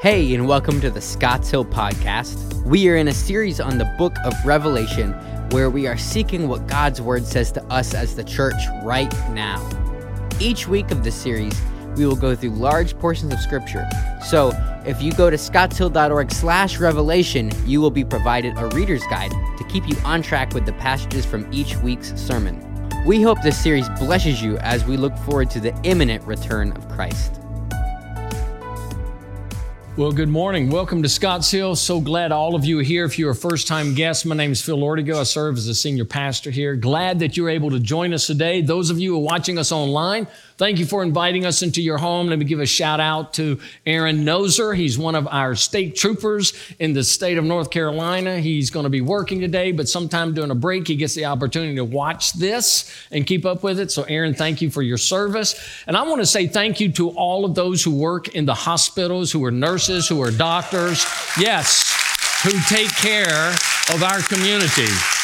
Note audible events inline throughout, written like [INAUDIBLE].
Hey, and welcome to the Scotts Hill Podcast. We are in a series on the book of Revelation where we are seeking what God's Word says to us as the church right now. Each week of this series, we will go through large portions of Scripture. So, if you go to scottshill.org slash revelation, you will be provided a reader's guide to keep you on track with the passages from each week's sermon. We hope this series blesses you as we look forward to the imminent return of Christ. Well, good morning. Welcome to Scotts Hill. So glad all of you are here. If you're a first time guest, my name is Phil Ortego. I serve as a senior pastor here. Glad that you're able to join us today. Those of you who are watching us online, Thank you for inviting us into your home. Let me give a shout out to Aaron Noser. He's one of our state troopers in the state of North Carolina. He's going to be working today, but sometime during a break, he gets the opportunity to watch this and keep up with it. So, Aaron, thank you for your service. And I want to say thank you to all of those who work in the hospitals, who are nurses, who are doctors. Yes, who take care of our community.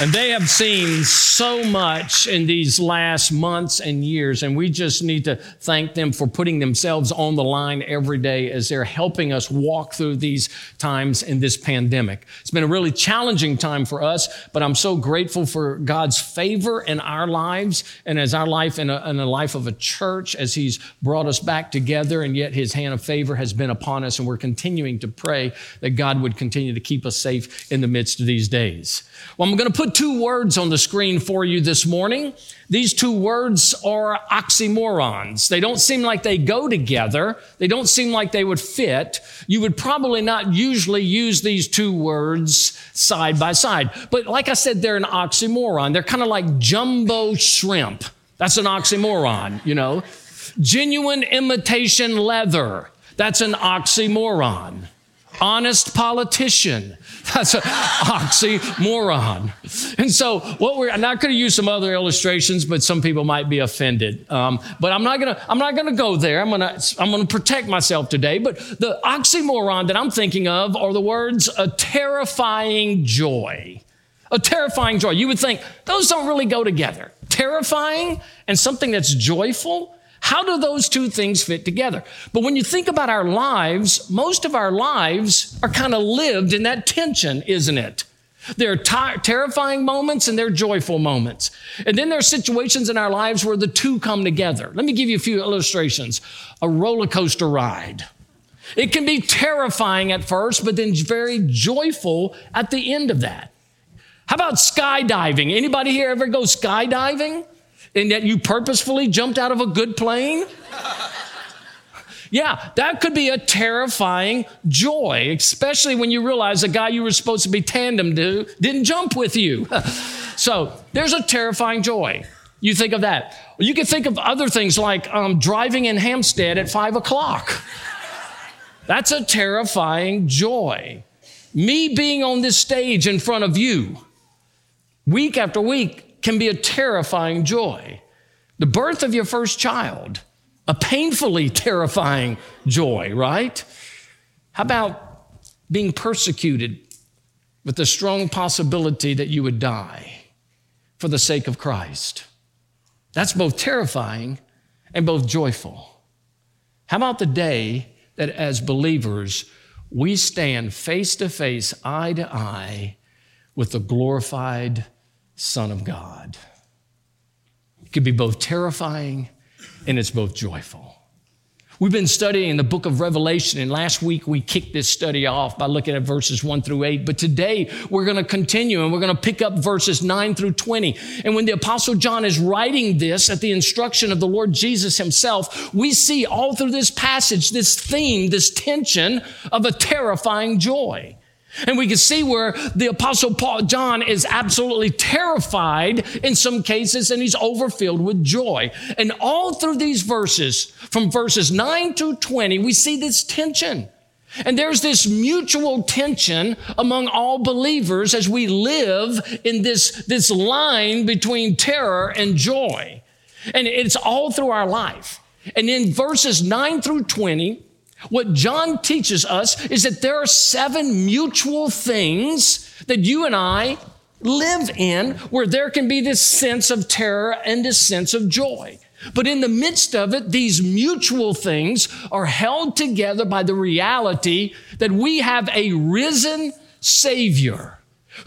And they have seen so much in these last months and years, and we just need to thank them for putting themselves on the line every day as they're helping us walk through these times in this pandemic. It's been a really challenging time for us, but I'm so grateful for God's favor in our lives and as our life in, a, in the life of a church as He's brought us back together, and yet His hand of favor has been upon us, and we're continuing to pray that God would continue to keep us safe in the midst of these days. Well, I'm going to put two words on the screen for you this morning. These two words are oxymorons. They don't seem like they go together. They don't seem like they would fit. You would probably not usually use these two words side by side. But like I said, they're an oxymoron. They're kind of like jumbo shrimp. That's an oxymoron, you know. Genuine imitation leather. That's an oxymoron. Honest politician. [LAUGHS] That's an oxymoron. And so, what we're I'm not going to use some other illustrations, but some people might be offended. Um, but I'm not going to I'm not going to go there. I'm going to I'm going to protect myself today. But the oxymoron that I'm thinking of are the words a terrifying joy. A terrifying joy. You would think those don't really go together. Terrifying and something that's joyful. How do those two things fit together? But when you think about our lives, most of our lives are kind of lived in that tension, isn't it? There are terrifying moments and there are joyful moments. And then there are situations in our lives where the two come together. Let me give you a few illustrations. A roller coaster ride. It can be terrifying at first, but then very joyful at the end of that. How about skydiving? Anybody here ever go skydiving? And that you purposefully jumped out of a good plane? Yeah, that could be a terrifying joy, especially when you realize the guy you were supposed to be tandem to didn't jump with you. [LAUGHS] so there's a terrifying joy. You think of that. You can think of other things like um, driving in Hampstead at five o'clock. That's a terrifying joy. Me being on this stage in front of you, week after week, can be a terrifying joy. The birth of your first child, a painfully [LAUGHS] terrifying joy, right? How about being persecuted with the strong possibility that you would die for the sake of Christ? That's both terrifying and both joyful. How about the day that as believers, we stand face to face, eye to eye with the glorified Son of God. It could be both terrifying and it's both joyful. We've been studying the book of Revelation, and last week we kicked this study off by looking at verses 1 through 8. But today we're going to continue and we're going to pick up verses 9 through 20. And when the Apostle John is writing this at the instruction of the Lord Jesus himself, we see all through this passage this theme, this tension of a terrifying joy. And we can see where the apostle Paul, John is absolutely terrified in some cases and he's overfilled with joy. And all through these verses, from verses 9 to 20, we see this tension. And there's this mutual tension among all believers as we live in this, this line between terror and joy. And it's all through our life. And in verses 9 through 20, what John teaches us is that there are seven mutual things that you and I live in where there can be this sense of terror and this sense of joy. But in the midst of it, these mutual things are held together by the reality that we have a risen Savior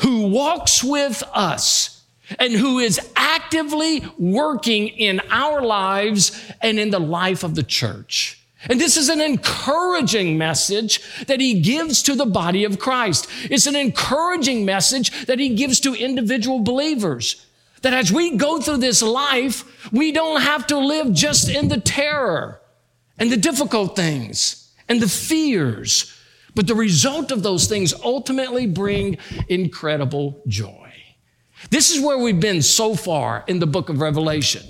who walks with us and who is actively working in our lives and in the life of the church. And this is an encouraging message that he gives to the body of Christ. It's an encouraging message that he gives to individual believers. That as we go through this life, we don't have to live just in the terror and the difficult things and the fears, but the result of those things ultimately bring incredible joy. This is where we've been so far in the book of Revelation.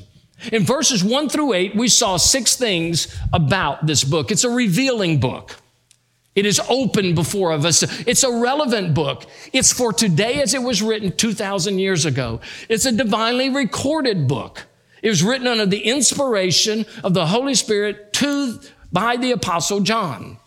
In verses one through eight, we saw six things about this book. It's a revealing book. It is open before of us. It's a relevant book. It's for today as it was written 2,000 years ago. It's a divinely recorded book. It was written under the inspiration of the Holy Spirit to, by the Apostle John.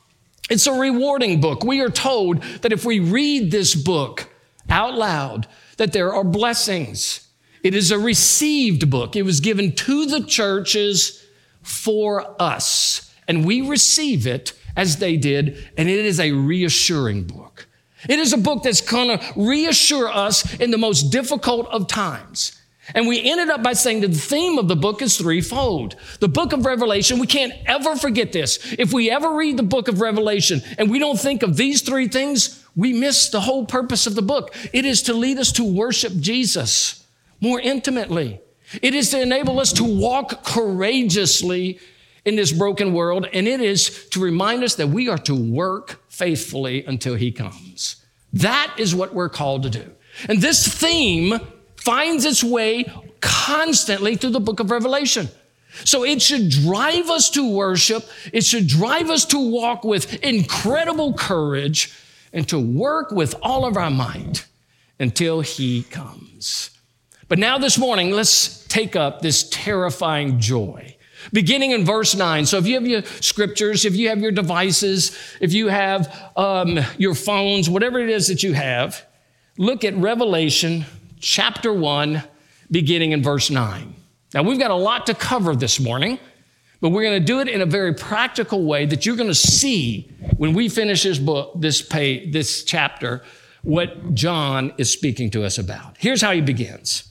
It's a rewarding book. We are told that if we read this book out loud, that there are blessings. It is a received book. It was given to the churches for us, and we receive it as they did, and it is a reassuring book. It is a book that's going to reassure us in the most difficult of times. And we ended up by saying that the theme of the book is threefold. The book of Revelation, we can't ever forget this. If we ever read the book of Revelation and we don't think of these three things, we miss the whole purpose of the book. It is to lead us to worship Jesus more intimately. It is to enable us to walk courageously in this broken world, and it is to remind us that we are to work faithfully until He comes. That is what we're called to do. And this theme finds its way constantly through the book of Revelation. So it should drive us to worship. It should drive us to walk with incredible courage and to work with all of our might until he comes. But now this morning, let's take up this terrifying joy beginning in verse 9. So if you have your scriptures, if you have your devices, if you have um, your phones, whatever it is that you have, look at Revelation chapter 1, beginning in verse 9. Now, we've got a lot to cover this morning, but we're going to do it in a very practical way that you're going to see when we finish this book, this page, this chapter, what John is speaking to us about. Here's how he begins.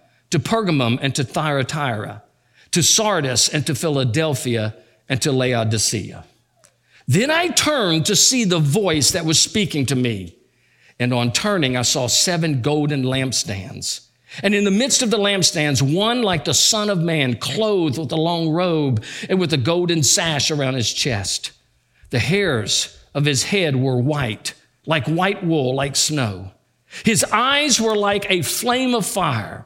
to Pergamum and to Thyatira to Sardis and to Philadelphia and to Laodicea. Then I turned to see the voice that was speaking to me. And on turning, I saw seven golden lampstands. And in the midst of the lampstands, one like the Son of Man, clothed with a long robe and with a golden sash around his chest. The hairs of his head were white, like white wool, like snow. His eyes were like a flame of fire.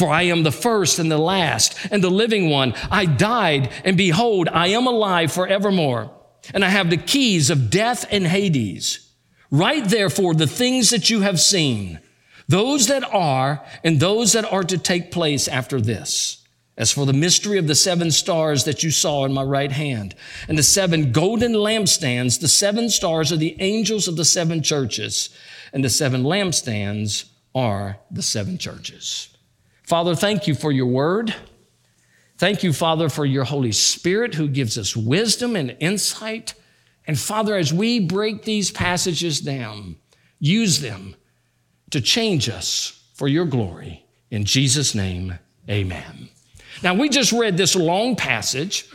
for I am the first and the last and the living one. I died, and behold, I am alive forevermore and I have the keys of death and Hades. Write therefore the things that you have seen, those that are, and those that are to take place after this. As for the mystery of the seven stars that you saw in my right hand, and the seven golden lampstands, the seven stars are the angels of the seven churches, and the seven lampstands are the seven churches. Father, thank you for your word. Thank you, Father, for your Holy Spirit who gives us wisdom and insight. And Father, as we break these passages down, use them to change us for your glory. In Jesus' name, amen. Now, we just read this long passage,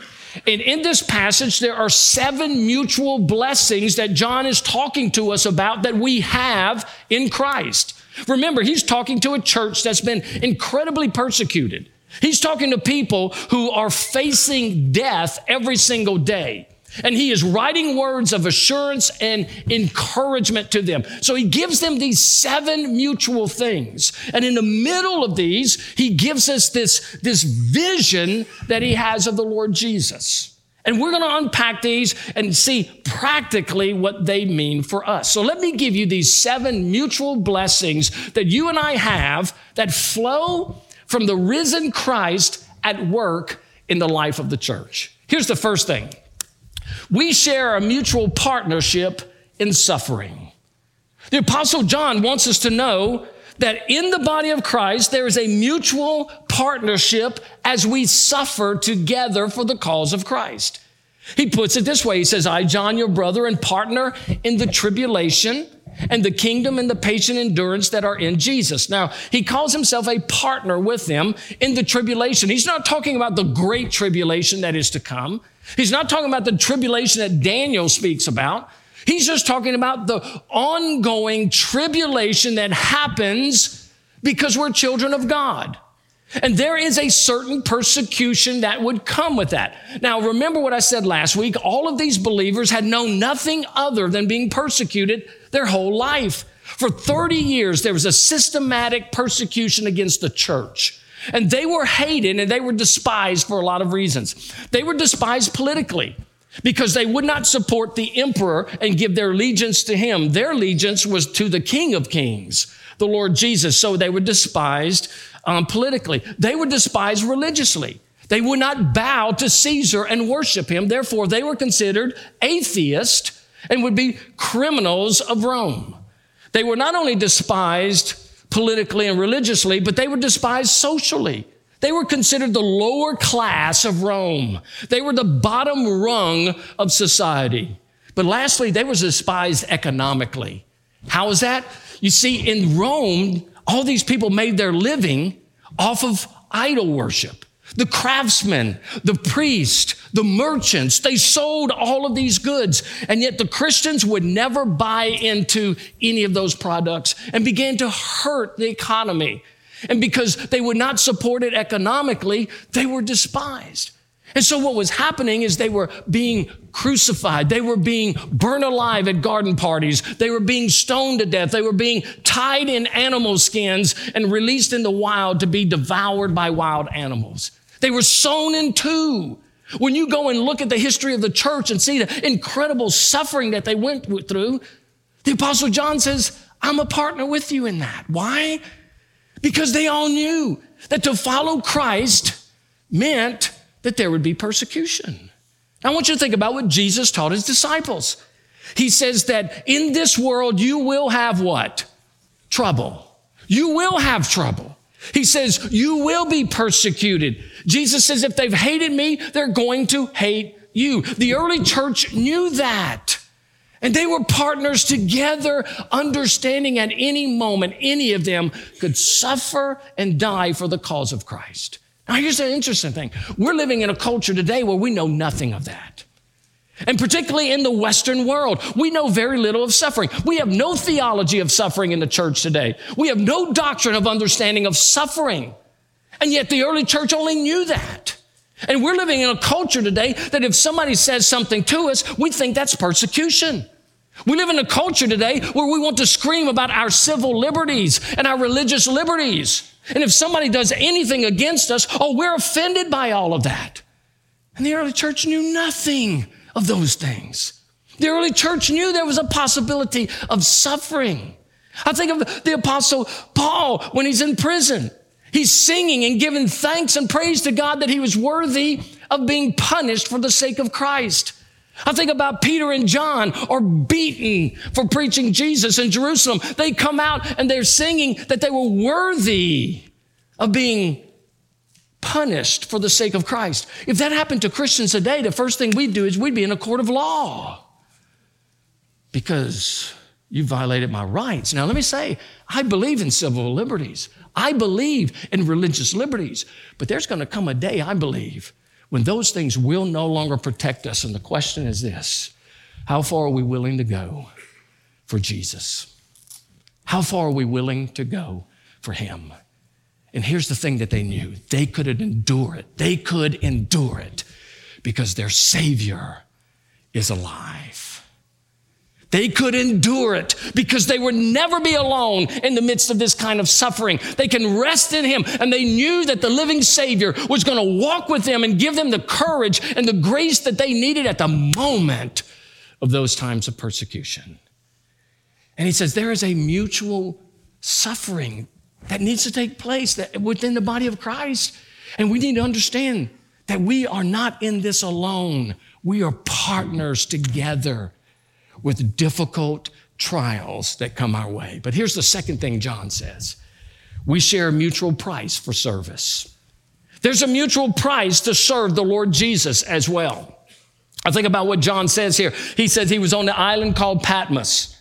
And in this passage, there are seven mutual blessings that John is talking to us about that we have in Christ. Remember, he's talking to a church that's been incredibly persecuted. He's talking to people who are facing death every single day. And he is writing words of assurance and encouragement to them. So he gives them these seven mutual things. And in the middle of these, he gives us this, this vision that he has of the Lord Jesus. And we're going to unpack these and see practically what they mean for us. So let me give you these seven mutual blessings that you and I have that flow from the risen Christ at work in the life of the church. Here's the first thing we share a mutual partnership in suffering. The Apostle John wants us to know that in the body of Christ, there is a mutual partnership as we suffer together for the cause of Christ. He puts it this way He says, I, John, your brother and partner in the tribulation and the kingdom and the patient endurance that are in Jesus. Now, he calls himself a partner with them in the tribulation. He's not talking about the great tribulation that is to come. He's not talking about the tribulation that Daniel speaks about. He's just talking about the ongoing tribulation that happens because we're children of God. And there is a certain persecution that would come with that. Now, remember what I said last week. All of these believers had known nothing other than being persecuted their whole life. For 30 years, there was a systematic persecution against the church. And they were hated and they were despised for a lot of reasons. They were despised politically because they would not support the emperor and give their allegiance to him. Their allegiance was to the King of Kings, the Lord Jesus. So they were despised um, politically. They were despised religiously. They would not bow to Caesar and worship him. Therefore, they were considered atheist and would be criminals of Rome. They were not only despised politically and religiously, but they were despised socially. They were considered the lower class of Rome. They were the bottom rung of society. But lastly, they were despised economically. How is that? You see, in Rome, all these people made their living off of idol worship. The craftsmen, the priests, the merchants, they sold all of these goods. And yet the Christians would never buy into any of those products and began to hurt the economy. And because they would not support it economically, they were despised. And so what was happening is they were being crucified. They were being burned alive at garden parties. They were being stoned to death. They were being tied in animal skins and released in the wild to be devoured by wild animals. They were sown in two. When you go and look at the history of the church and see the incredible suffering that they went through, the apostle John says, I'm a partner with you in that. Why? Because they all knew that to follow Christ meant that there would be persecution. I want you to think about what Jesus taught his disciples. He says that in this world you will have what? Trouble. You will have trouble. He says you will be persecuted. Jesus says if they've hated me, they're going to hate you. The early church knew that. And they were partners together, understanding at any moment any of them could suffer and die for the cause of Christ. Now, here's the interesting thing. We're living in a culture today where we know nothing of that. And particularly in the Western world, we know very little of suffering. We have no theology of suffering in the church today. We have no doctrine of understanding of suffering. And yet the early church only knew that. And we're living in a culture today that if somebody says something to us, we think that's persecution. We live in a culture today where we want to scream about our civil liberties and our religious liberties. And if somebody does anything against us, oh, we're offended by all of that. And the early church knew nothing of those things. The early church knew there was a possibility of suffering. I think of the apostle Paul when he's in prison. He's singing and giving thanks and praise to God that he was worthy of being punished for the sake of Christ. I think about Peter and John are beaten for preaching Jesus in Jerusalem. They come out and they're singing that they were worthy of being punished for the sake of Christ. If that happened to Christians today, the first thing we'd do is we'd be in a court of law because you violated my rights. Now, let me say, I believe in civil liberties. I believe in religious liberties. But there's going to come a day, I believe, when those things will no longer protect us. And the question is this how far are we willing to go for Jesus? How far are we willing to go for Him? And here's the thing that they knew they could endure it. They could endure it because their Savior is alive. They could endure it because they would never be alone in the midst of this kind of suffering. They can rest in Him, and they knew that the living Savior was going to walk with them and give them the courage and the grace that they needed at the moment of those times of persecution. And He says there is a mutual suffering that needs to take place within the body of Christ. And we need to understand that we are not in this alone. We are partners together with difficult trials that come our way. But here's the second thing John says we share a mutual price for service. There's a mutual price to serve the Lord Jesus as well. I think about what John says here. He says he was on the island called Patmos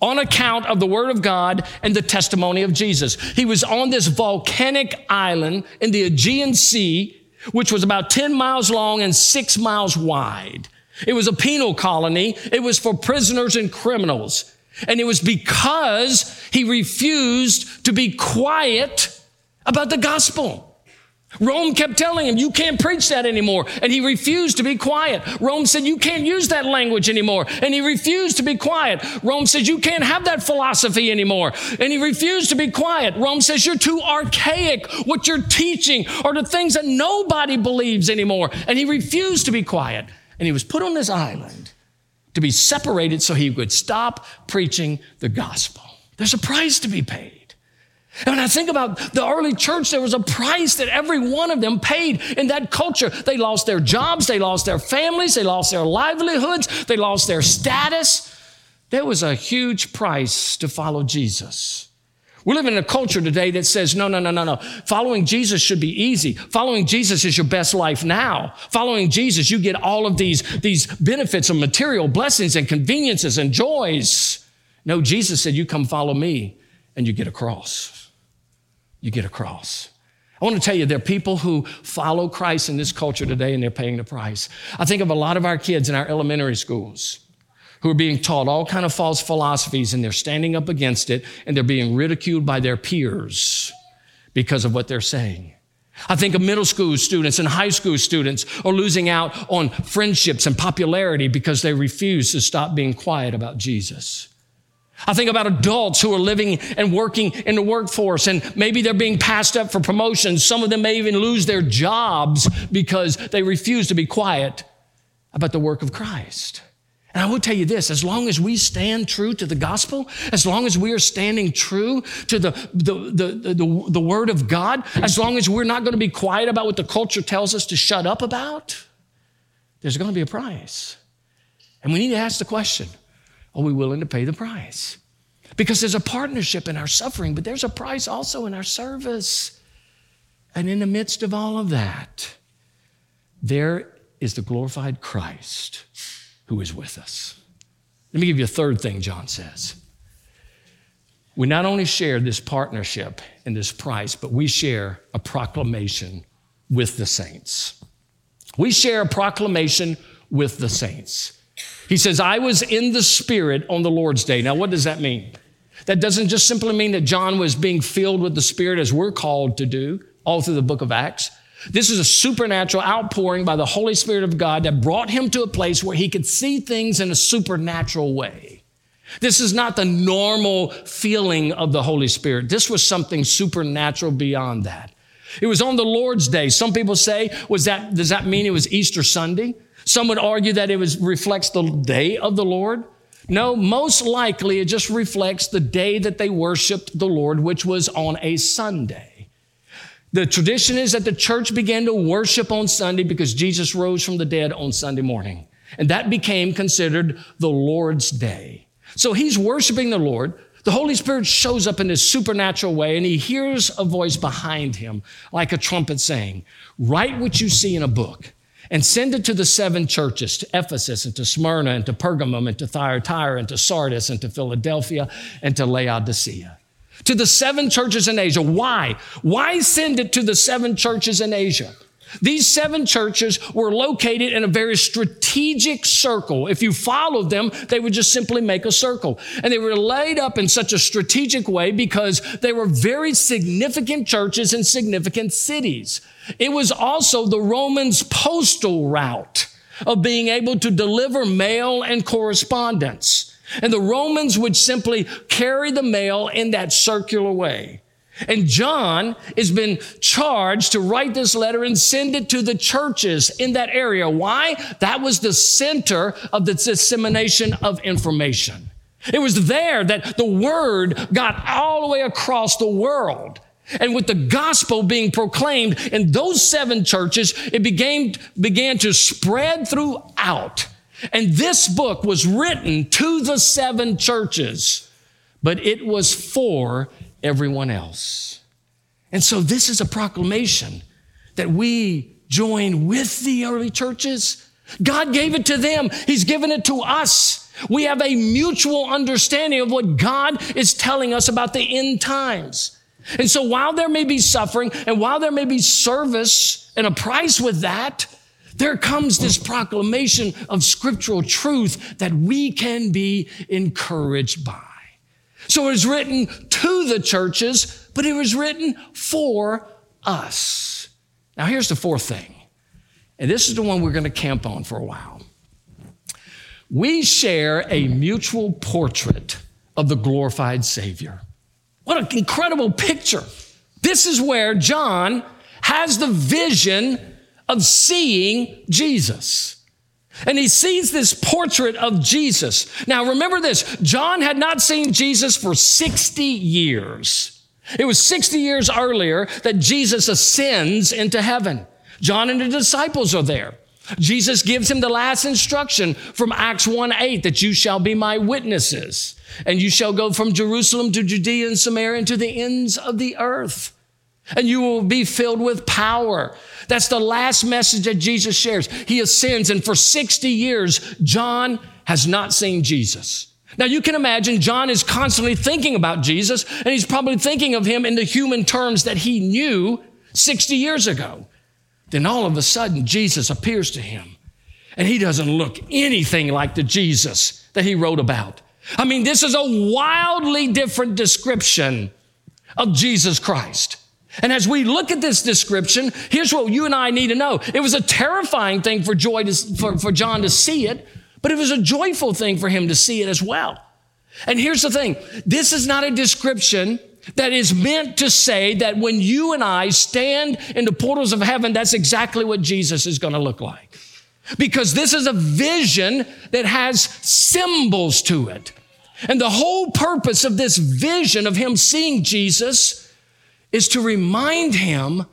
on account of the word of God and the testimony of Jesus. He was on this volcanic island in the Aegean Sea, which was about 10 miles long and six miles wide. It was a penal colony. It was for prisoners and criminals. And it was because he refused to be quiet about the gospel. Rome kept telling him, you can't preach that anymore. And he refused to be quiet. Rome said, you can't use that language anymore. And he refused to be quiet. Rome says, you can't have that philosophy anymore. And he refused to be quiet. Rome says, you're too archaic. What you're teaching are the things that nobody believes anymore. And he refused to be quiet. And he was put on this island to be separated so he would stop preaching the gospel. There's a price to be paid. And when I think about the early church, there was a price that every one of them paid in that culture. They lost their jobs, they lost their families, they lost their livelihoods, they lost their status. There was a huge price to follow Jesus. We live in a culture today that says, no, no, no, no, no. Following Jesus should be easy. Following Jesus is your best life now. Following Jesus, you get all of these, these benefits of material blessings and conveniences and joys. No, Jesus said, you come follow me and you get a cross. You get a cross. I want to tell you, there are people who follow Christ in this culture today and they're paying the price. I think of a lot of our kids in our elementary schools who are being taught all kind of false philosophies and they're standing up against it and they're being ridiculed by their peers because of what they're saying. I think of middle school students and high school students are losing out on friendships and popularity because they refuse to stop being quiet about Jesus. I think about adults who are living and working in the workforce and maybe they're being passed up for promotions. Some of them may even lose their jobs because they refuse to be quiet about the work of Christ. And I will tell you this as long as we stand true to the gospel, as long as we are standing true to the, the, the, the, the word of God, as long as we're not going to be quiet about what the culture tells us to shut up about, there's going to be a price. And we need to ask the question are we willing to pay the price? Because there's a partnership in our suffering, but there's a price also in our service. And in the midst of all of that, there is the glorified Christ who is with us. Let me give you a third thing John says. We not only share this partnership and this price, but we share a proclamation with the saints. We share a proclamation with the saints. He says, I was in the Spirit on the Lord's day. Now, what does that mean? That doesn't just simply mean that John was being filled with the Spirit as we're called to do all through the book of Acts. This is a supernatural outpouring by the Holy Spirit of God that brought him to a place where he could see things in a supernatural way. This is not the normal feeling of the Holy Spirit. This was something supernatural beyond that. It was on the Lord's day. Some people say, was that, does that mean it was Easter Sunday? Some would argue that it was, reflects the day of the Lord. No, most likely it just reflects the day that they worshiped the Lord, which was on a Sunday. The tradition is that the church began to worship on Sunday because Jesus rose from the dead on Sunday morning. And that became considered the Lord's day. So he's worshiping the Lord. The Holy Spirit shows up in this supernatural way and he hears a voice behind him like a trumpet saying, Write what you see in a book and send it to the seven churches to Ephesus and to Smyrna and to Pergamum and to Thyatira and to Sardis and to Philadelphia and to Laodicea to the seven churches in Asia. Why? Why send it to the seven churches in Asia? These seven churches were located in a very strategic circle. If you followed them, they would just simply make a circle. And they were laid up in such a strategic way because they were very significant churches in significant cities. It was also the Romans' postal route of being able to deliver mail and correspondence. And the Romans would simply carry the mail in that circular way. And John has been charged to write this letter and send it to the churches in that area. Why? That was the center of the dissemination of information. It was there that the word got all the way across the world. And with the gospel being proclaimed in those seven churches, it began, began to spread throughout. And this book was written to the seven churches, but it was for everyone else. And so this is a proclamation that we join with the early churches. God gave it to them. He's given it to us. We have a mutual understanding of what God is telling us about the end times. And so while there may be suffering and while there may be service and a price with that, there comes this proclamation of scriptural truth that we can be encouraged by. So it was written to the churches, but it was written for us. Now, here's the fourth thing, and this is the one we're going to camp on for a while. We share a mutual portrait of the glorified Savior. What an incredible picture. This is where John has the vision of seeing Jesus. And he sees this portrait of Jesus. Now remember this, John had not seen Jesus for 60 years. It was 60 years earlier that Jesus ascends into heaven. John and the disciples are there. Jesus gives him the last instruction from Acts 1 8 that you shall be my witnesses, and you shall go from Jerusalem to Judea and Samaria and to the ends of the earth and you will be filled with power. That's the last message that Jesus shares. He ascends, and for 60 years, John has not seen Jesus. Now you can imagine John is constantly thinking about Jesus, and he's probably thinking of him in the human terms that he knew 60 years ago. Then all of a sudden, Jesus appears to him, and he doesn't look anything like the Jesus that he wrote about. I mean, this is a wildly different description of Jesus Christ. And as we look at this description, here's what you and I need to know. It was a terrifying thing for joy to, for, for John to see it, but it was a joyful thing for him to see it as well. And here's the thing. This is not a description that is meant to say that when you and I stand in the portals of heaven, that's exactly what Jesus is going to look like. Because this is a vision that has symbols to it. And the whole purpose of this vision of him seeing Jesus is to remind him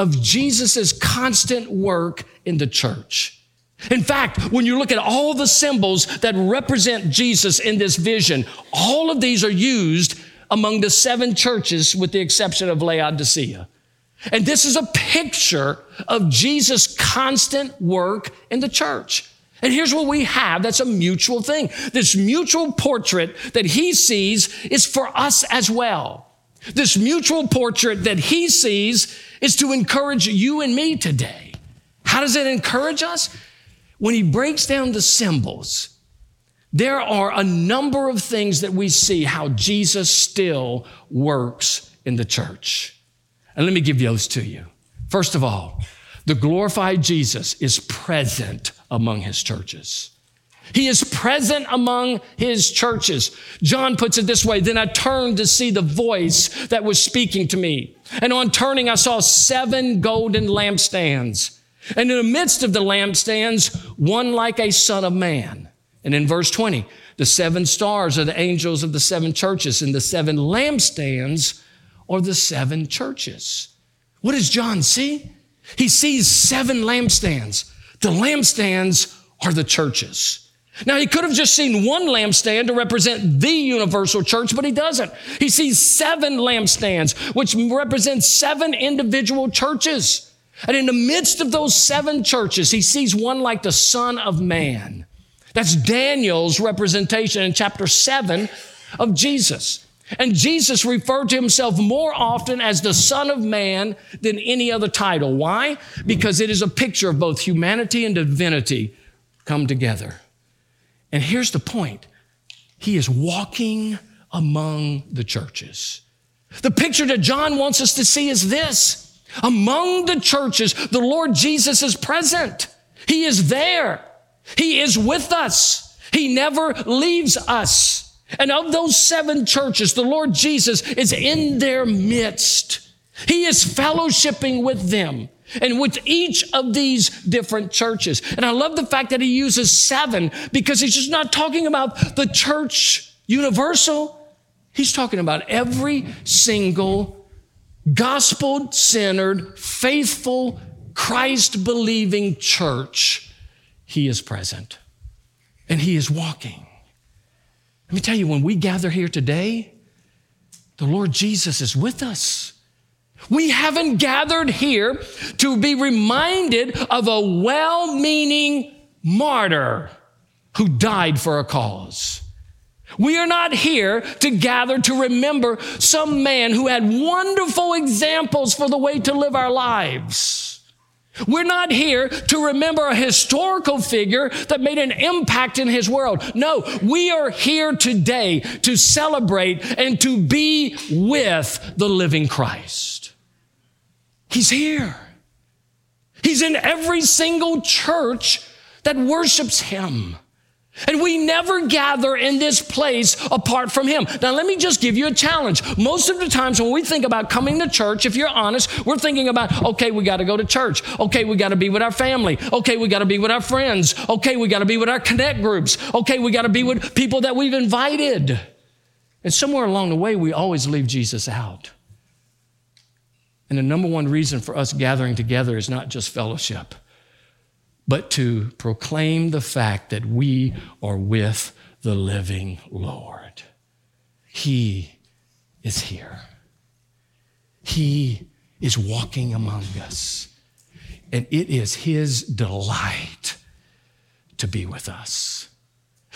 of Jesus' constant work in the church. In fact, when you look at all the symbols that represent Jesus in this vision, all of these are used among the seven churches with the exception of Laodicea. And this is a picture of Jesus' constant work in the church. And here's what we have that's a mutual thing. This mutual portrait that he sees is for us as well. This mutual portrait that he sees is to encourage you and me today. How does it encourage us? When he breaks down the symbols, there are a number of things that we see how Jesus still works in the church. And let me give those to you. First of all, the glorified Jesus is present among his churches. He is present among his churches. John puts it this way Then I turned to see the voice that was speaking to me. And on turning, I saw seven golden lampstands. And in the midst of the lampstands, one like a son of man. And in verse 20, the seven stars are the angels of the seven churches, and the seven lampstands are the seven churches. What does John see? He sees seven lampstands. The lampstands are the churches. Now, he could have just seen one lampstand to represent the universal church, but he doesn't. He sees seven lampstands, which represent seven individual churches. And in the midst of those seven churches, he sees one like the Son of Man. That's Daniel's representation in chapter seven of Jesus. And Jesus referred to himself more often as the Son of Man than any other title. Why? Because it is a picture of both humanity and divinity come together. And here's the point He is walking among the churches. The picture that John wants us to see is this among the churches, the Lord Jesus is present. He is there. He is with us. He never leaves us. And of those seven churches, the Lord Jesus is in their midst. He is fellowshipping with them and with each of these different churches. And I love the fact that he uses seven because he's just not talking about the church universal. He's talking about every single gospel centered, faithful, Christ believing church. He is present and he is walking. Let me tell you, when we gather here today, the Lord Jesus is with us. We haven't gathered here to be reminded of a well meaning martyr who died for a cause. We are not here to gather to remember some man who had wonderful examples for the way to live our lives. We're not here to remember a historical figure that made an impact in his world. No, we are here today to celebrate and to be with the living Christ. He's here. He's in every single church that worships him. And we never gather in this place apart from Him. Now, let me just give you a challenge. Most of the times when we think about coming to church, if you're honest, we're thinking about, okay, we got to go to church. Okay, we got to be with our family. Okay, we got to be with our friends. Okay, we got to be with our connect groups. Okay, we got to be with people that we've invited. And somewhere along the way, we always leave Jesus out. And the number one reason for us gathering together is not just fellowship but to proclaim the fact that we are with the living Lord. He is here. He is walking among us. And it is His delight to be with us.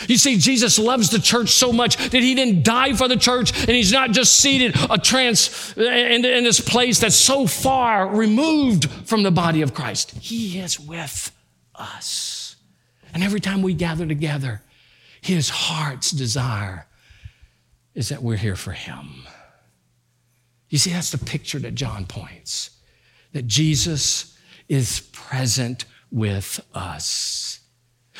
You see, Jesus loves the church so much that he didn't die for the church, and he's not just seated a trance in, in this place that's so far removed from the body of Christ. He is with us. And every time we gather together, his heart's desire is that we're here for him. You see, that's the picture that John points that Jesus is present with us.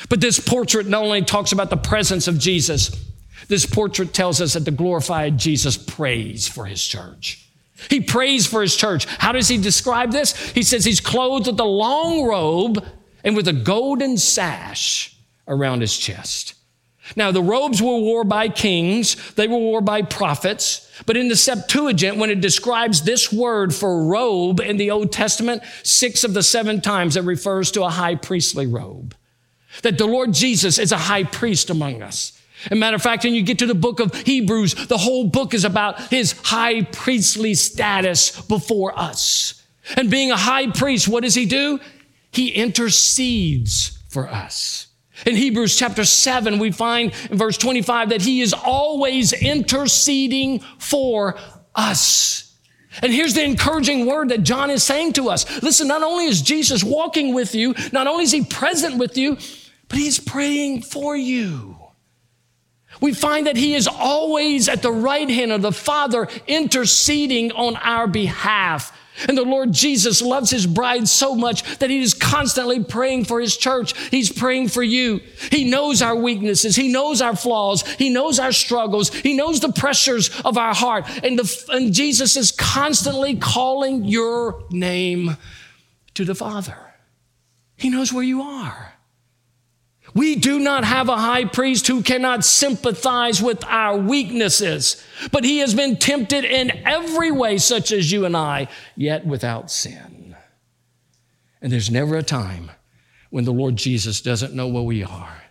But this portrait not only talks about the presence of Jesus, this portrait tells us that the glorified Jesus prays for his church. He prays for his church. How does he describe this? He says he's clothed with a long robe and with a golden sash around his chest. Now, the robes were worn by kings, they were worn by prophets, but in the Septuagint, when it describes this word for robe in the Old Testament, six of the seven times it refers to a high priestly robe. That the Lord Jesus is a high priest among us. As a matter of fact, when you get to the book of Hebrews, the whole book is about his high priestly status before us. And being a high priest, what does he do? He intercedes for us. In Hebrews chapter 7, we find in verse 25 that he is always interceding for us. And here's the encouraging word that John is saying to us. Listen, not only is Jesus walking with you, not only is he present with you, but he's praying for you. We find that he is always at the right hand of the Father interceding on our behalf. And the Lord Jesus loves his bride so much that he is constantly praying for his church. He's praying for you. He knows our weaknesses. He knows our flaws. He knows our struggles. He knows the pressures of our heart. And, the, and Jesus is constantly calling your name to the Father. He knows where you are. We do not have a high priest who cannot sympathize with our weaknesses, but he has been tempted in every way, such as you and I, yet without sin. And there's never a time when the Lord Jesus doesn't know where we are.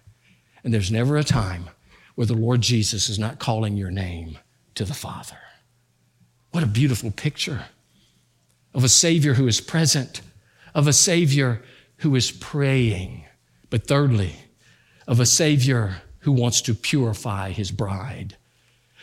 And there's never a time where the Lord Jesus is not calling your name to the Father. What a beautiful picture of a Savior who is present, of a Savior who is praying. But thirdly, of a Savior who wants to purify his bride.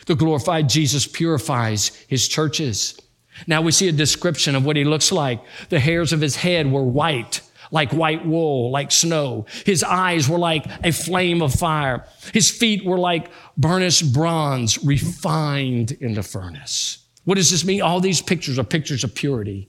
The glorified Jesus purifies his churches. Now we see a description of what he looks like. The hairs of his head were white, like white wool, like snow. His eyes were like a flame of fire. His feet were like burnished bronze refined in the furnace. What does this mean? All these pictures are pictures of purity.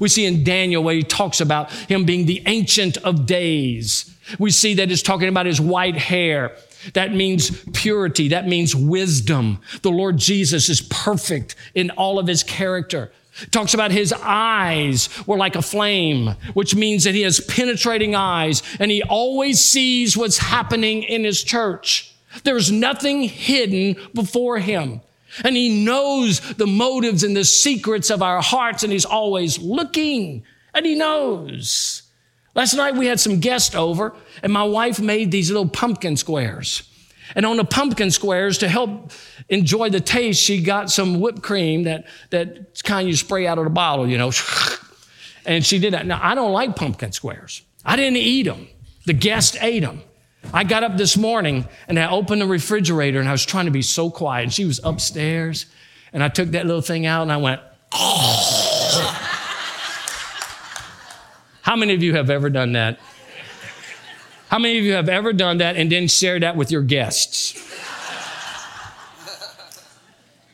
We see in Daniel where he talks about him being the ancient of days. We see that it's talking about his white hair. That means purity. That means wisdom. The Lord Jesus is perfect in all of his character. Talks about his eyes were like a flame, which means that he has penetrating eyes and he always sees what's happening in his church. There's nothing hidden before him. And he knows the motives and the secrets of our hearts and he's always looking and he knows. Last night we had some guests over and my wife made these little pumpkin squares. And on the pumpkin squares, to help enjoy the taste, she got some whipped cream that, that kind you spray out of the bottle, you know. [LAUGHS] And she did that. Now, I don't like pumpkin squares. I didn't eat them. The guest ate them. I got up this morning and I opened the refrigerator and I was trying to be so quiet. And she was upstairs and I took that little thing out and I went, oh. How many of you have ever done that? How many of you have ever done that and then shared that with your guests?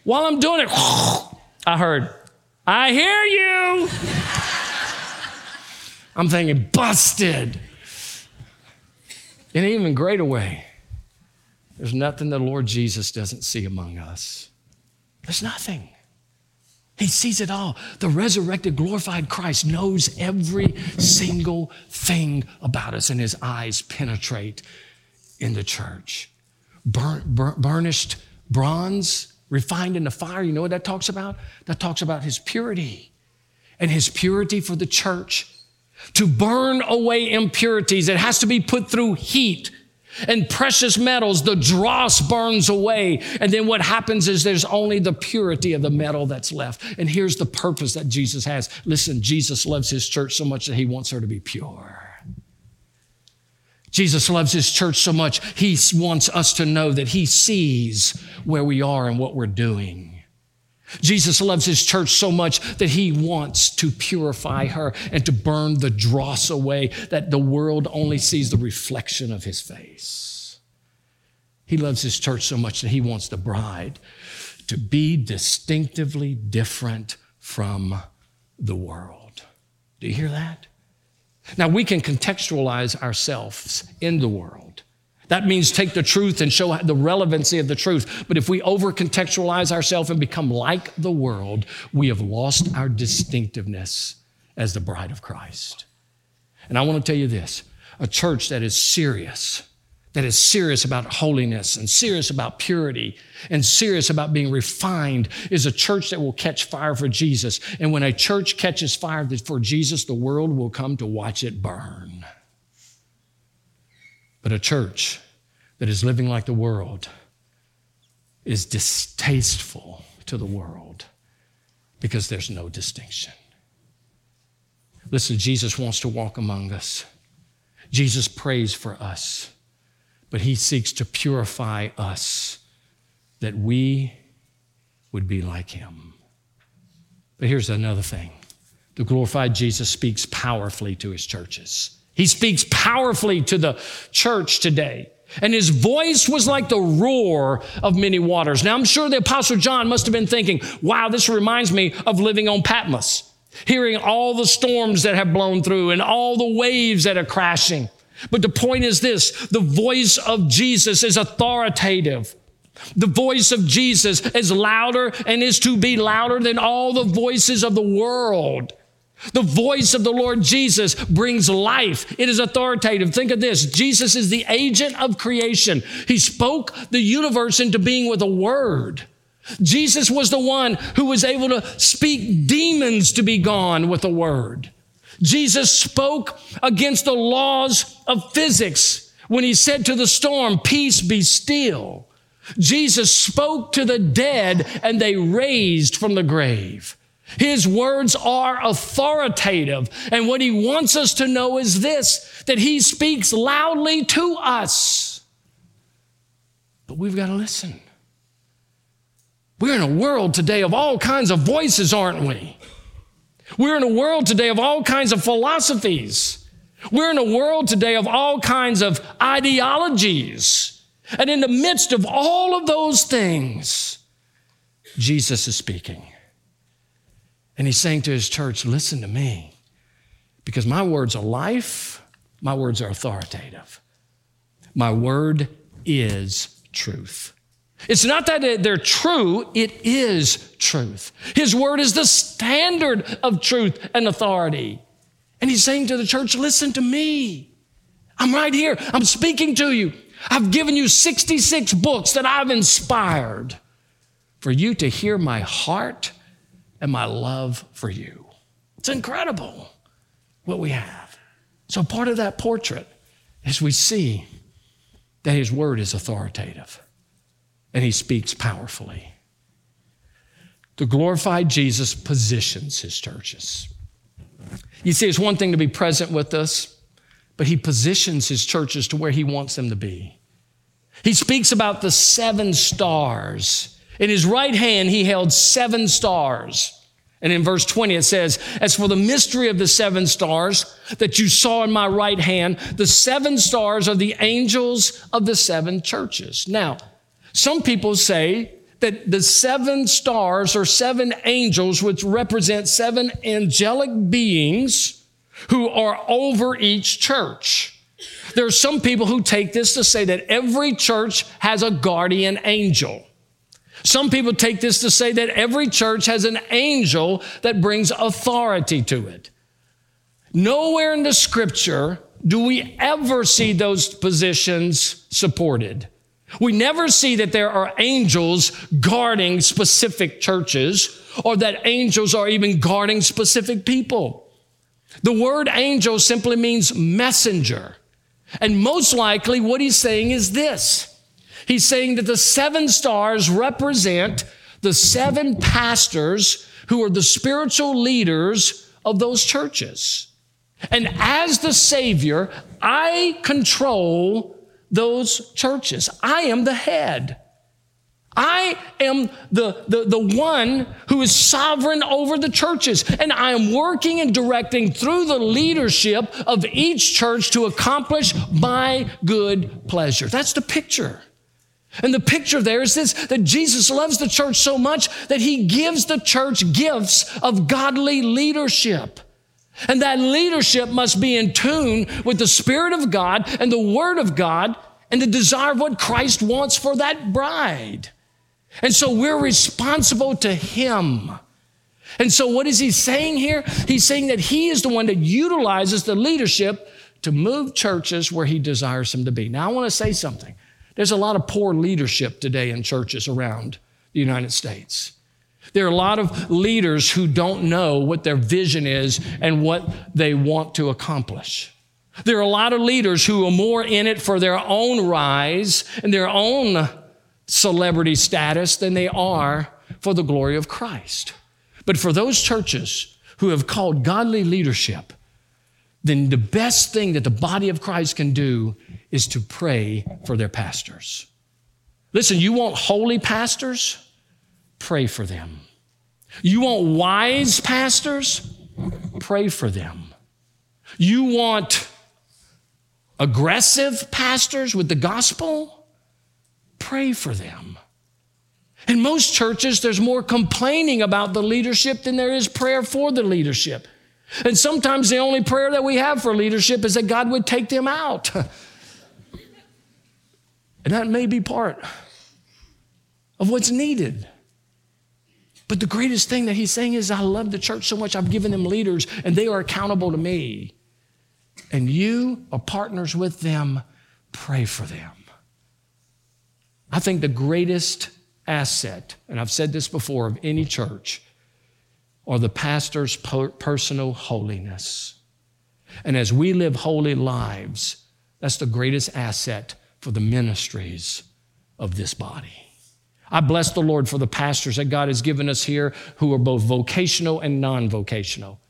While I'm doing it, I heard, I hear you. I'm thinking, busted. In an even greater way, there's nothing the Lord Jesus doesn't see among us. There's nothing. He sees it all. The resurrected, glorified Christ knows every single thing about us, and his eyes penetrate in the church. Burn, bur- burnished bronze, refined in the fire, you know what that talks about? That talks about his purity and his purity for the church. To burn away impurities, it has to be put through heat and precious metals, the dross burns away. And then what happens is there's only the purity of the metal that's left. And here's the purpose that Jesus has. Listen, Jesus loves his church so much that he wants her to be pure. Jesus loves his church so much, he wants us to know that he sees where we are and what we're doing. Jesus loves his church so much that he wants to purify her and to burn the dross away that the world only sees the reflection of his face. He loves his church so much that he wants the bride to be distinctively different from the world. Do you hear that? Now we can contextualize ourselves in the world. That means take the truth and show the relevancy of the truth. But if we over contextualize ourselves and become like the world, we have lost our distinctiveness as the bride of Christ. And I want to tell you this a church that is serious, that is serious about holiness and serious about purity and serious about being refined is a church that will catch fire for Jesus. And when a church catches fire for Jesus, the world will come to watch it burn. But a church that is living like the world is distasteful to the world because there's no distinction. Listen, Jesus wants to walk among us. Jesus prays for us, but he seeks to purify us that we would be like him. But here's another thing the glorified Jesus speaks powerfully to his churches. He speaks powerfully to the church today. And his voice was like the roar of many waters. Now, I'm sure the Apostle John must have been thinking, wow, this reminds me of living on Patmos, hearing all the storms that have blown through and all the waves that are crashing. But the point is this the voice of Jesus is authoritative. The voice of Jesus is louder and is to be louder than all the voices of the world. The voice of the Lord Jesus brings life. It is authoritative. Think of this. Jesus is the agent of creation. He spoke the universe into being with a word. Jesus was the one who was able to speak demons to be gone with a word. Jesus spoke against the laws of physics when he said to the storm, peace be still. Jesus spoke to the dead and they raised from the grave. His words are authoritative. And what he wants us to know is this that he speaks loudly to us. But we've got to listen. We're in a world today of all kinds of voices, aren't we? We're in a world today of all kinds of philosophies. We're in a world today of all kinds of ideologies. And in the midst of all of those things, Jesus is speaking. And he's saying to his church, listen to me, because my words are life, my words are authoritative. My word is truth. It's not that they're true, it is truth. His word is the standard of truth and authority. And he's saying to the church, listen to me. I'm right here. I'm speaking to you. I've given you 66 books that I've inspired for you to hear my heart and my love for you. It's incredible what we have. So, part of that portrait is we see that his word is authoritative and he speaks powerfully. The glorified Jesus positions his churches. You see, it's one thing to be present with us, but he positions his churches to where he wants them to be. He speaks about the seven stars. In his right hand, he held seven stars. And in verse 20, it says, As for the mystery of the seven stars that you saw in my right hand, the seven stars are the angels of the seven churches. Now, some people say that the seven stars are seven angels, which represent seven angelic beings who are over each church. There are some people who take this to say that every church has a guardian angel. Some people take this to say that every church has an angel that brings authority to it. Nowhere in the scripture do we ever see those positions supported. We never see that there are angels guarding specific churches or that angels are even guarding specific people. The word angel simply means messenger. And most likely what he's saying is this. He's saying that the seven stars represent the seven pastors who are the spiritual leaders of those churches. And as the Savior, I control those churches. I am the head. I am the, the, the one who is sovereign over the churches, and I am working and directing through the leadership of each church to accomplish my good pleasure. That's the picture. And the picture there is this that Jesus loves the church so much that he gives the church gifts of godly leadership. And that leadership must be in tune with the Spirit of God and the Word of God and the desire of what Christ wants for that bride. And so we're responsible to Him. And so what is He saying here? He's saying that He is the one that utilizes the leadership to move churches where He desires them to be. Now, I want to say something. There's a lot of poor leadership today in churches around the United States. There are a lot of leaders who don't know what their vision is and what they want to accomplish. There are a lot of leaders who are more in it for their own rise and their own celebrity status than they are for the glory of Christ. But for those churches who have called godly leadership, then the best thing that the body of Christ can do is to pray for their pastors. Listen, you want holy pastors? Pray for them. You want wise pastors? Pray for them. You want aggressive pastors with the gospel? Pray for them. In most churches, there's more complaining about the leadership than there is prayer for the leadership. And sometimes the only prayer that we have for leadership is that God would take them out. [LAUGHS] And that may be part of what's needed. But the greatest thing that he's saying is, I love the church so much, I've given them leaders, and they are accountable to me. And you are partners with them, pray for them. I think the greatest asset, and I've said this before, of any church, are the pastor's personal holiness. And as we live holy lives, that's the greatest asset for the ministries of this body. I bless the Lord for the pastors that God has given us here who are both vocational and non vocational.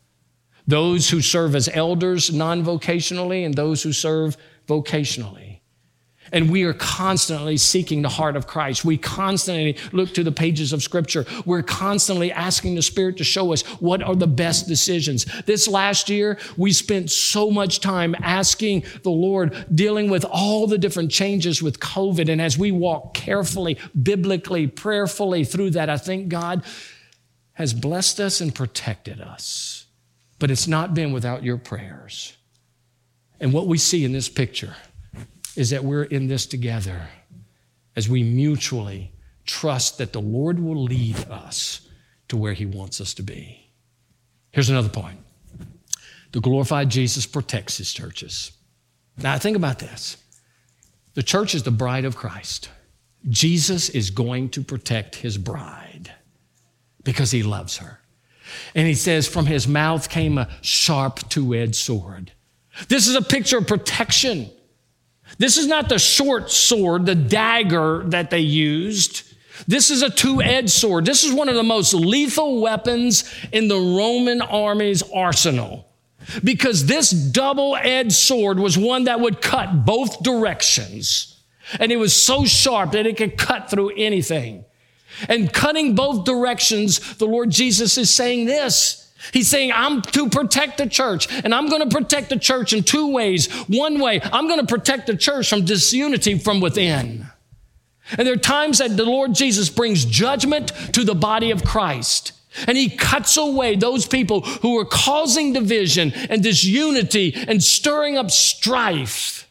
Those who serve as elders non vocationally and those who serve vocationally. And we are constantly seeking the heart of Christ. We constantly look to the pages of Scripture. We're constantly asking the Spirit to show us what are the best decisions. This last year, we spent so much time asking the Lord, dealing with all the different changes with COVID. And as we walk carefully, biblically, prayerfully through that, I think God has blessed us and protected us. But it's not been without your prayers. And what we see in this picture, is that we're in this together as we mutually trust that the Lord will lead us to where He wants us to be. Here's another point the glorified Jesus protects His churches. Now, think about this the church is the bride of Christ. Jesus is going to protect His bride because He loves her. And He says, From His mouth came a sharp two edged sword. This is a picture of protection. This is not the short sword, the dagger that they used. This is a two edged sword. This is one of the most lethal weapons in the Roman army's arsenal. Because this double edged sword was one that would cut both directions. And it was so sharp that it could cut through anything. And cutting both directions, the Lord Jesus is saying this He's saying, I'm to protect the church, and I'm going to protect the church in two ways. One way, I'm going to protect the church from disunity from within. And there are times that the Lord Jesus brings judgment to the body of Christ. And he cuts away those people who are causing division and disunity and stirring up strife.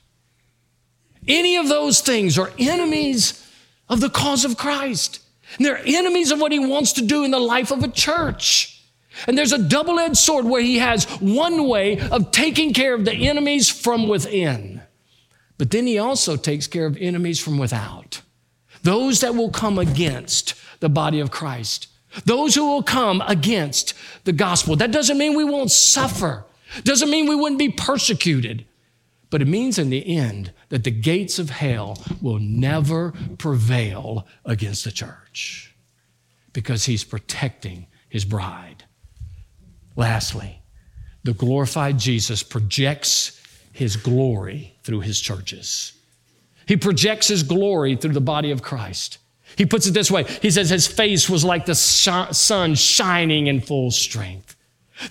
Any of those things are enemies of the cause of Christ. And they're enemies of what he wants to do in the life of a church. And there's a double edged sword where he has one way of taking care of the enemies from within. But then he also takes care of enemies from without. Those that will come against the body of Christ. Those who will come against the gospel. That doesn't mean we won't suffer. Doesn't mean we wouldn't be persecuted. But it means in the end that the gates of hell will never prevail against the church because he's protecting his bride. Lastly, the glorified Jesus projects his glory through his churches. He projects his glory through the body of Christ. He puts it this way He says, His face was like the sun shining in full strength.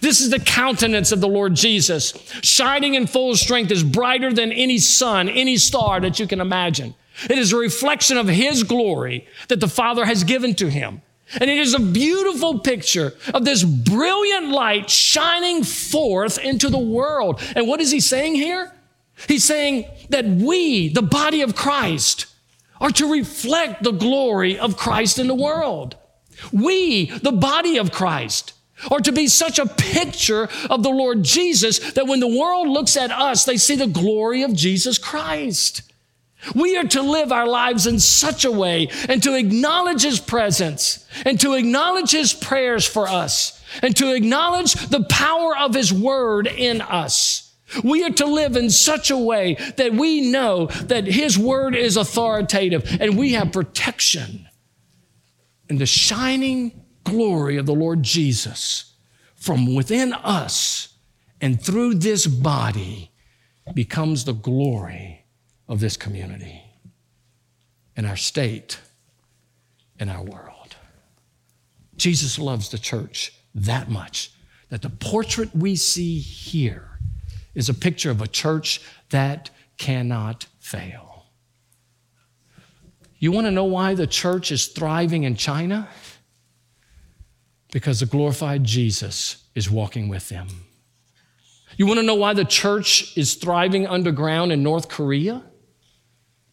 This is the countenance of the Lord Jesus, shining in full strength, is brighter than any sun, any star that you can imagine. It is a reflection of His glory that the Father has given to Him. And it is a beautiful picture of this brilliant light shining forth into the world. And what is he saying here? He's saying that we, the body of Christ, are to reflect the glory of Christ in the world. We, the body of Christ, are to be such a picture of the Lord Jesus that when the world looks at us, they see the glory of Jesus Christ. We are to live our lives in such a way and to acknowledge His presence and to acknowledge His prayers for us and to acknowledge the power of His word in us. We are to live in such a way that we know that His word is authoritative and we have protection. And the shining glory of the Lord Jesus from within us and through this body becomes the glory of this community and our state and our world. Jesus loves the church that much that the portrait we see here is a picture of a church that cannot fail. You want to know why the church is thriving in China? Because the glorified Jesus is walking with them. You want to know why the church is thriving underground in North Korea?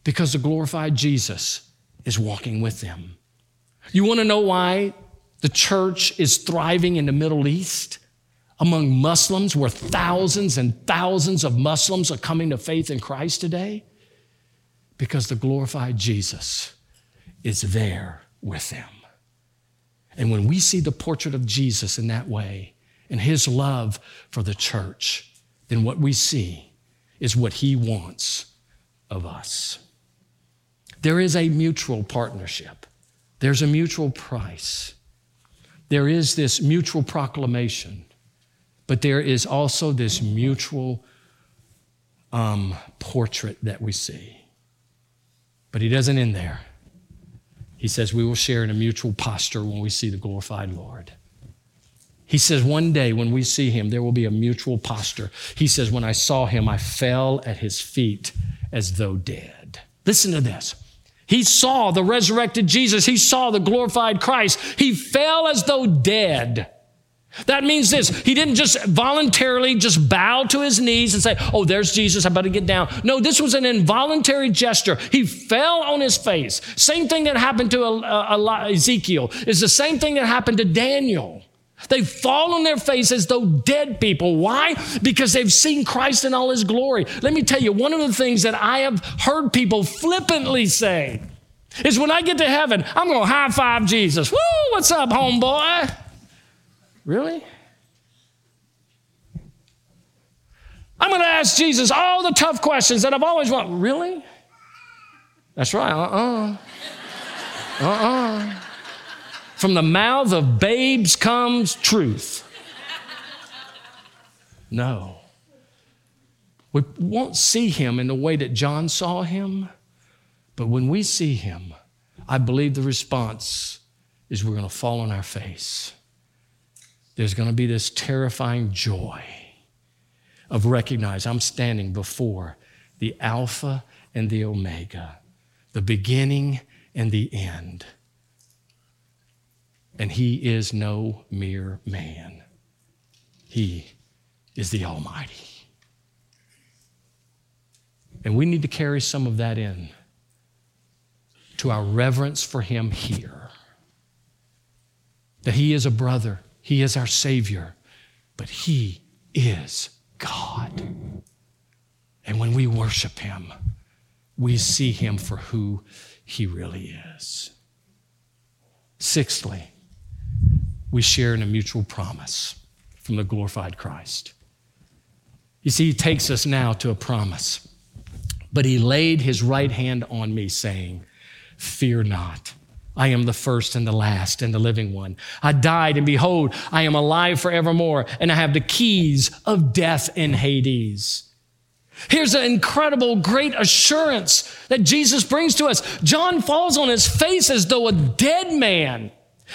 Because the glorified Jesus is walking with them. You want to know why the church is thriving in the Middle East among Muslims, where thousands and thousands of Muslims are coming to faith in Christ today? Because the glorified Jesus is there with them. And when we see the portrait of Jesus in that way and his love for the church, then what we see is what he wants of us. There is a mutual partnership, there's a mutual price, there is this mutual proclamation, but there is also this mutual um, portrait that we see. But he doesn't end there. He says we will share in a mutual posture when we see the glorified Lord. He says, one day when we see him, there will be a mutual posture. He says, when I saw him, I fell at his feet as though dead. Listen to this. He saw the resurrected Jesus. He saw the glorified Christ. He fell as though dead. That means this. He didn't just voluntarily just bow to his knees and say, Oh, there's Jesus. I better get down. No, this was an involuntary gesture. He fell on his face. Same thing that happened to uh, Ezekiel is the same thing that happened to Daniel. They fall on their face as though dead people. Why? Because they've seen Christ in all his glory. Let me tell you, one of the things that I have heard people flippantly say is when I get to heaven, I'm going to high five Jesus. Woo, what's up, homeboy? Really? I'm going to ask Jesus all the tough questions that I've always wanted. Really? That's right. Uh uh-uh. uh. Uh-uh. From the mouth of babes comes truth. No. We won't see him in the way that John saw him, but when we see him, I believe the response is we're going to fall on our face. There's going to be this terrifying joy of recognize I'm standing before the Alpha and the Omega, the beginning and the end. And he is no mere man, he is the Almighty. And we need to carry some of that in to our reverence for him here. That he is a brother, he is our Savior, but he is God. And when we worship him, we see him for who he really is. Sixthly, we share in a mutual promise from the glorified Christ. You see, he takes us now to a promise. But he laid his right hand on me, saying, Fear not. I am the first and the last and the living one. I died, and behold, I am alive forevermore, and I have the keys of death and Hades. Here's an incredible, great assurance that Jesus brings to us. John falls on his face as though a dead man.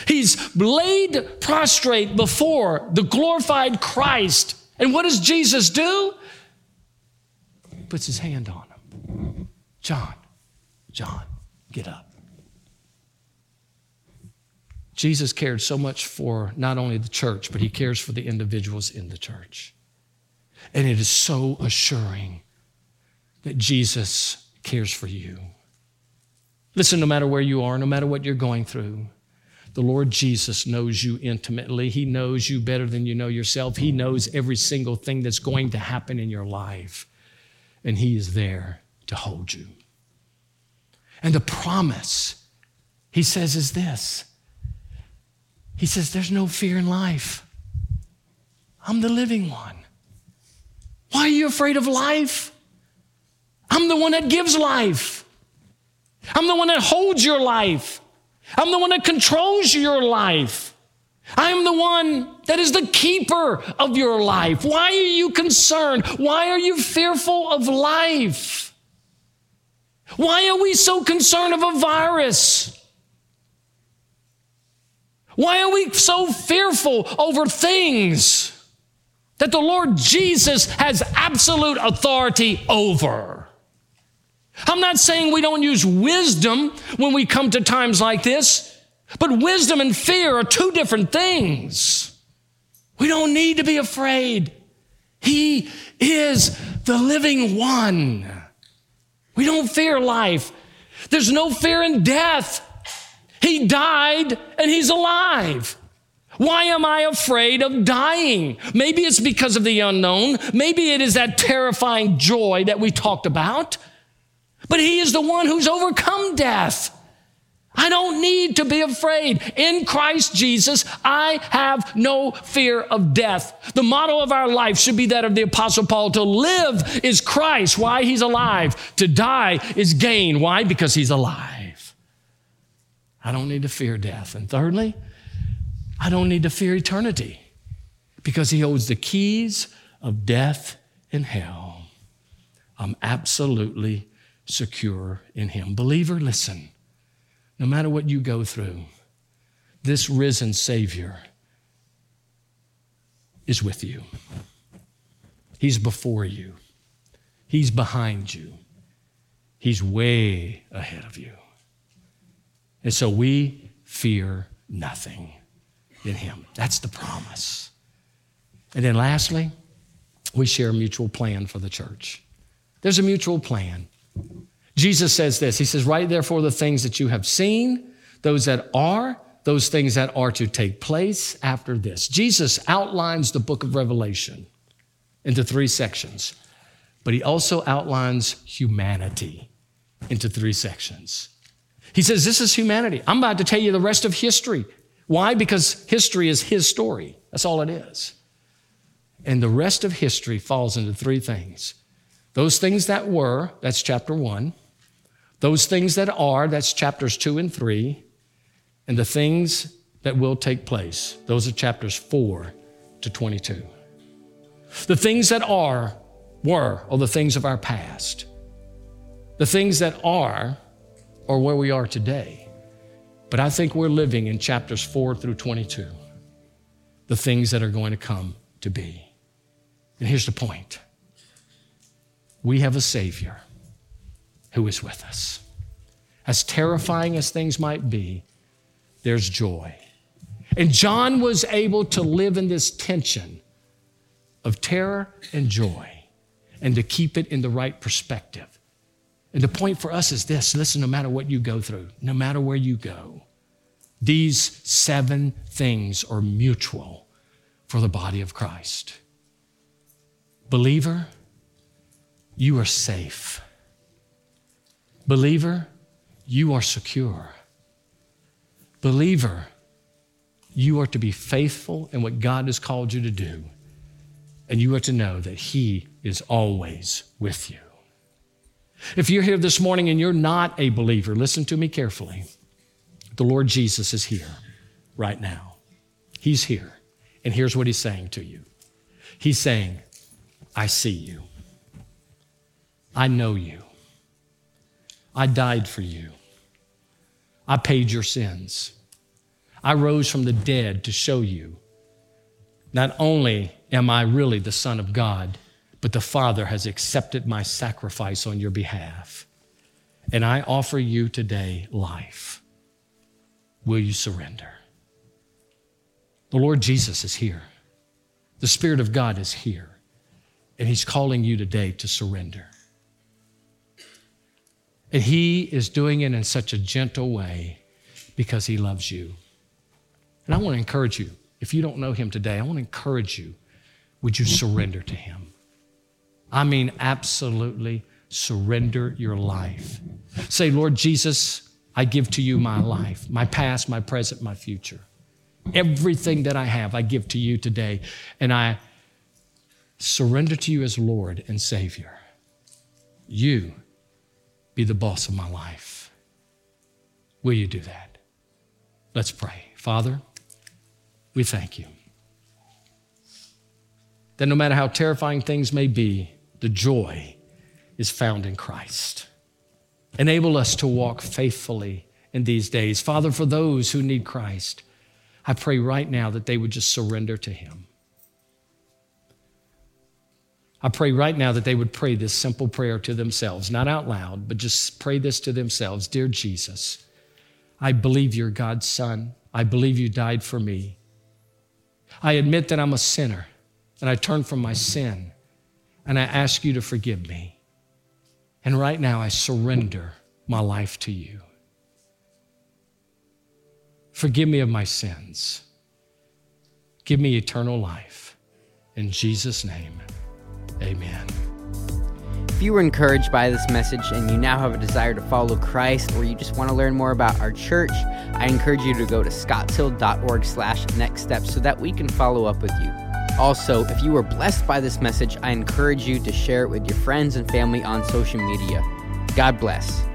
He's laid prostrate before the glorified Christ. And what does Jesus do? He puts his hand on him. John, John, get up. Jesus cared so much for not only the church, but he cares for the individuals in the church. And it is so assuring that Jesus cares for you. Listen, no matter where you are, no matter what you're going through, the Lord Jesus knows you intimately. He knows you better than you know yourself. He knows every single thing that's going to happen in your life. And He is there to hold you. And the promise, He says, is this He says, There's no fear in life. I'm the living one. Why are you afraid of life? I'm the one that gives life. I'm the one that holds your life. I'm the one that controls your life. I am the one that is the keeper of your life. Why are you concerned? Why are you fearful of life? Why are we so concerned of a virus? Why are we so fearful over things that the Lord Jesus has absolute authority over? I'm not saying we don't use wisdom when we come to times like this, but wisdom and fear are two different things. We don't need to be afraid. He is the living one. We don't fear life. There's no fear in death. He died and he's alive. Why am I afraid of dying? Maybe it's because of the unknown. Maybe it is that terrifying joy that we talked about but he is the one who's overcome death. I don't need to be afraid. In Christ Jesus, I have no fear of death. The motto of our life should be that of the Apostle Paul to live is Christ. Why? He's alive. To die is gain. Why? Because he's alive. I don't need to fear death. And thirdly, I don't need to fear eternity because he holds the keys of death and hell. I'm absolutely secure in Him. Believer, listen, no matter what you go through, this risen Savior is with you. He's before you, He's behind you, He's way ahead of you. And so we fear nothing in Him. That's the promise. And then lastly, we share a mutual plan for the church. There's a mutual plan. Jesus says this He says, Write therefore the things that you have seen, those that are, those things that are to take place after this. Jesus outlines the book of Revelation into three sections, but he also outlines humanity into three sections. He says, This is humanity. I'm about to tell you the rest of history. Why? Because history is his story. That's all it is. And the rest of history falls into three things those things that were, that's chapter one. Those things that are, that's chapters two and three. And the things that will take place, those are chapters four to 22. The things that are, were, are the things of our past. The things that are, are where we are today. But I think we're living in chapters 4 through 22, the things that are going to come to be. And here's the point we have a Savior who is with us. As terrifying as things might be, there's joy. And John was able to live in this tension of terror and joy and to keep it in the right perspective. And the point for us is this listen, no matter what you go through, no matter where you go, these seven things are mutual for the body of Christ. Believer, you are safe. Believer, you are secure. Believer, you are to be faithful in what God has called you to do. And you are to know that He is always with you. If you're here this morning and you're not a believer, listen to me carefully. The Lord Jesus is here right now. He's here. And here's what He's saying to you He's saying, I see you. I know you. I died for you. I paid your sins. I rose from the dead to show you not only am I really the Son of God, but the Father has accepted my sacrifice on your behalf. And I offer you today life. Will you surrender? The Lord Jesus is here. The Spirit of God is here. And He's calling you today to surrender. And He is doing it in such a gentle way because He loves you. And I want to encourage you if you don't know Him today, I want to encourage you would you surrender to Him? I mean, absolutely surrender your life. Say, Lord Jesus, I give to you my life, my past, my present, my future. Everything that I have, I give to you today. And I surrender to you as Lord and Savior. You be the boss of my life. Will you do that? Let's pray. Father, we thank you that no matter how terrifying things may be, the joy is found in Christ. Enable us to walk faithfully in these days. Father, for those who need Christ, I pray right now that they would just surrender to Him. I pray right now that they would pray this simple prayer to themselves, not out loud, but just pray this to themselves Dear Jesus, I believe you're God's Son. I believe you died for me. I admit that I'm a sinner and I turn from my sin and I ask you to forgive me. And right now I surrender my life to you. Forgive me of my sins. Give me eternal life. In Jesus' name, amen. If you were encouraged by this message and you now have a desire to follow Christ or you just want to learn more about our church, I encourage you to go to scottshill.org slash next steps so that we can follow up with you. Also, if you were blessed by this message, I encourage you to share it with your friends and family on social media. God bless.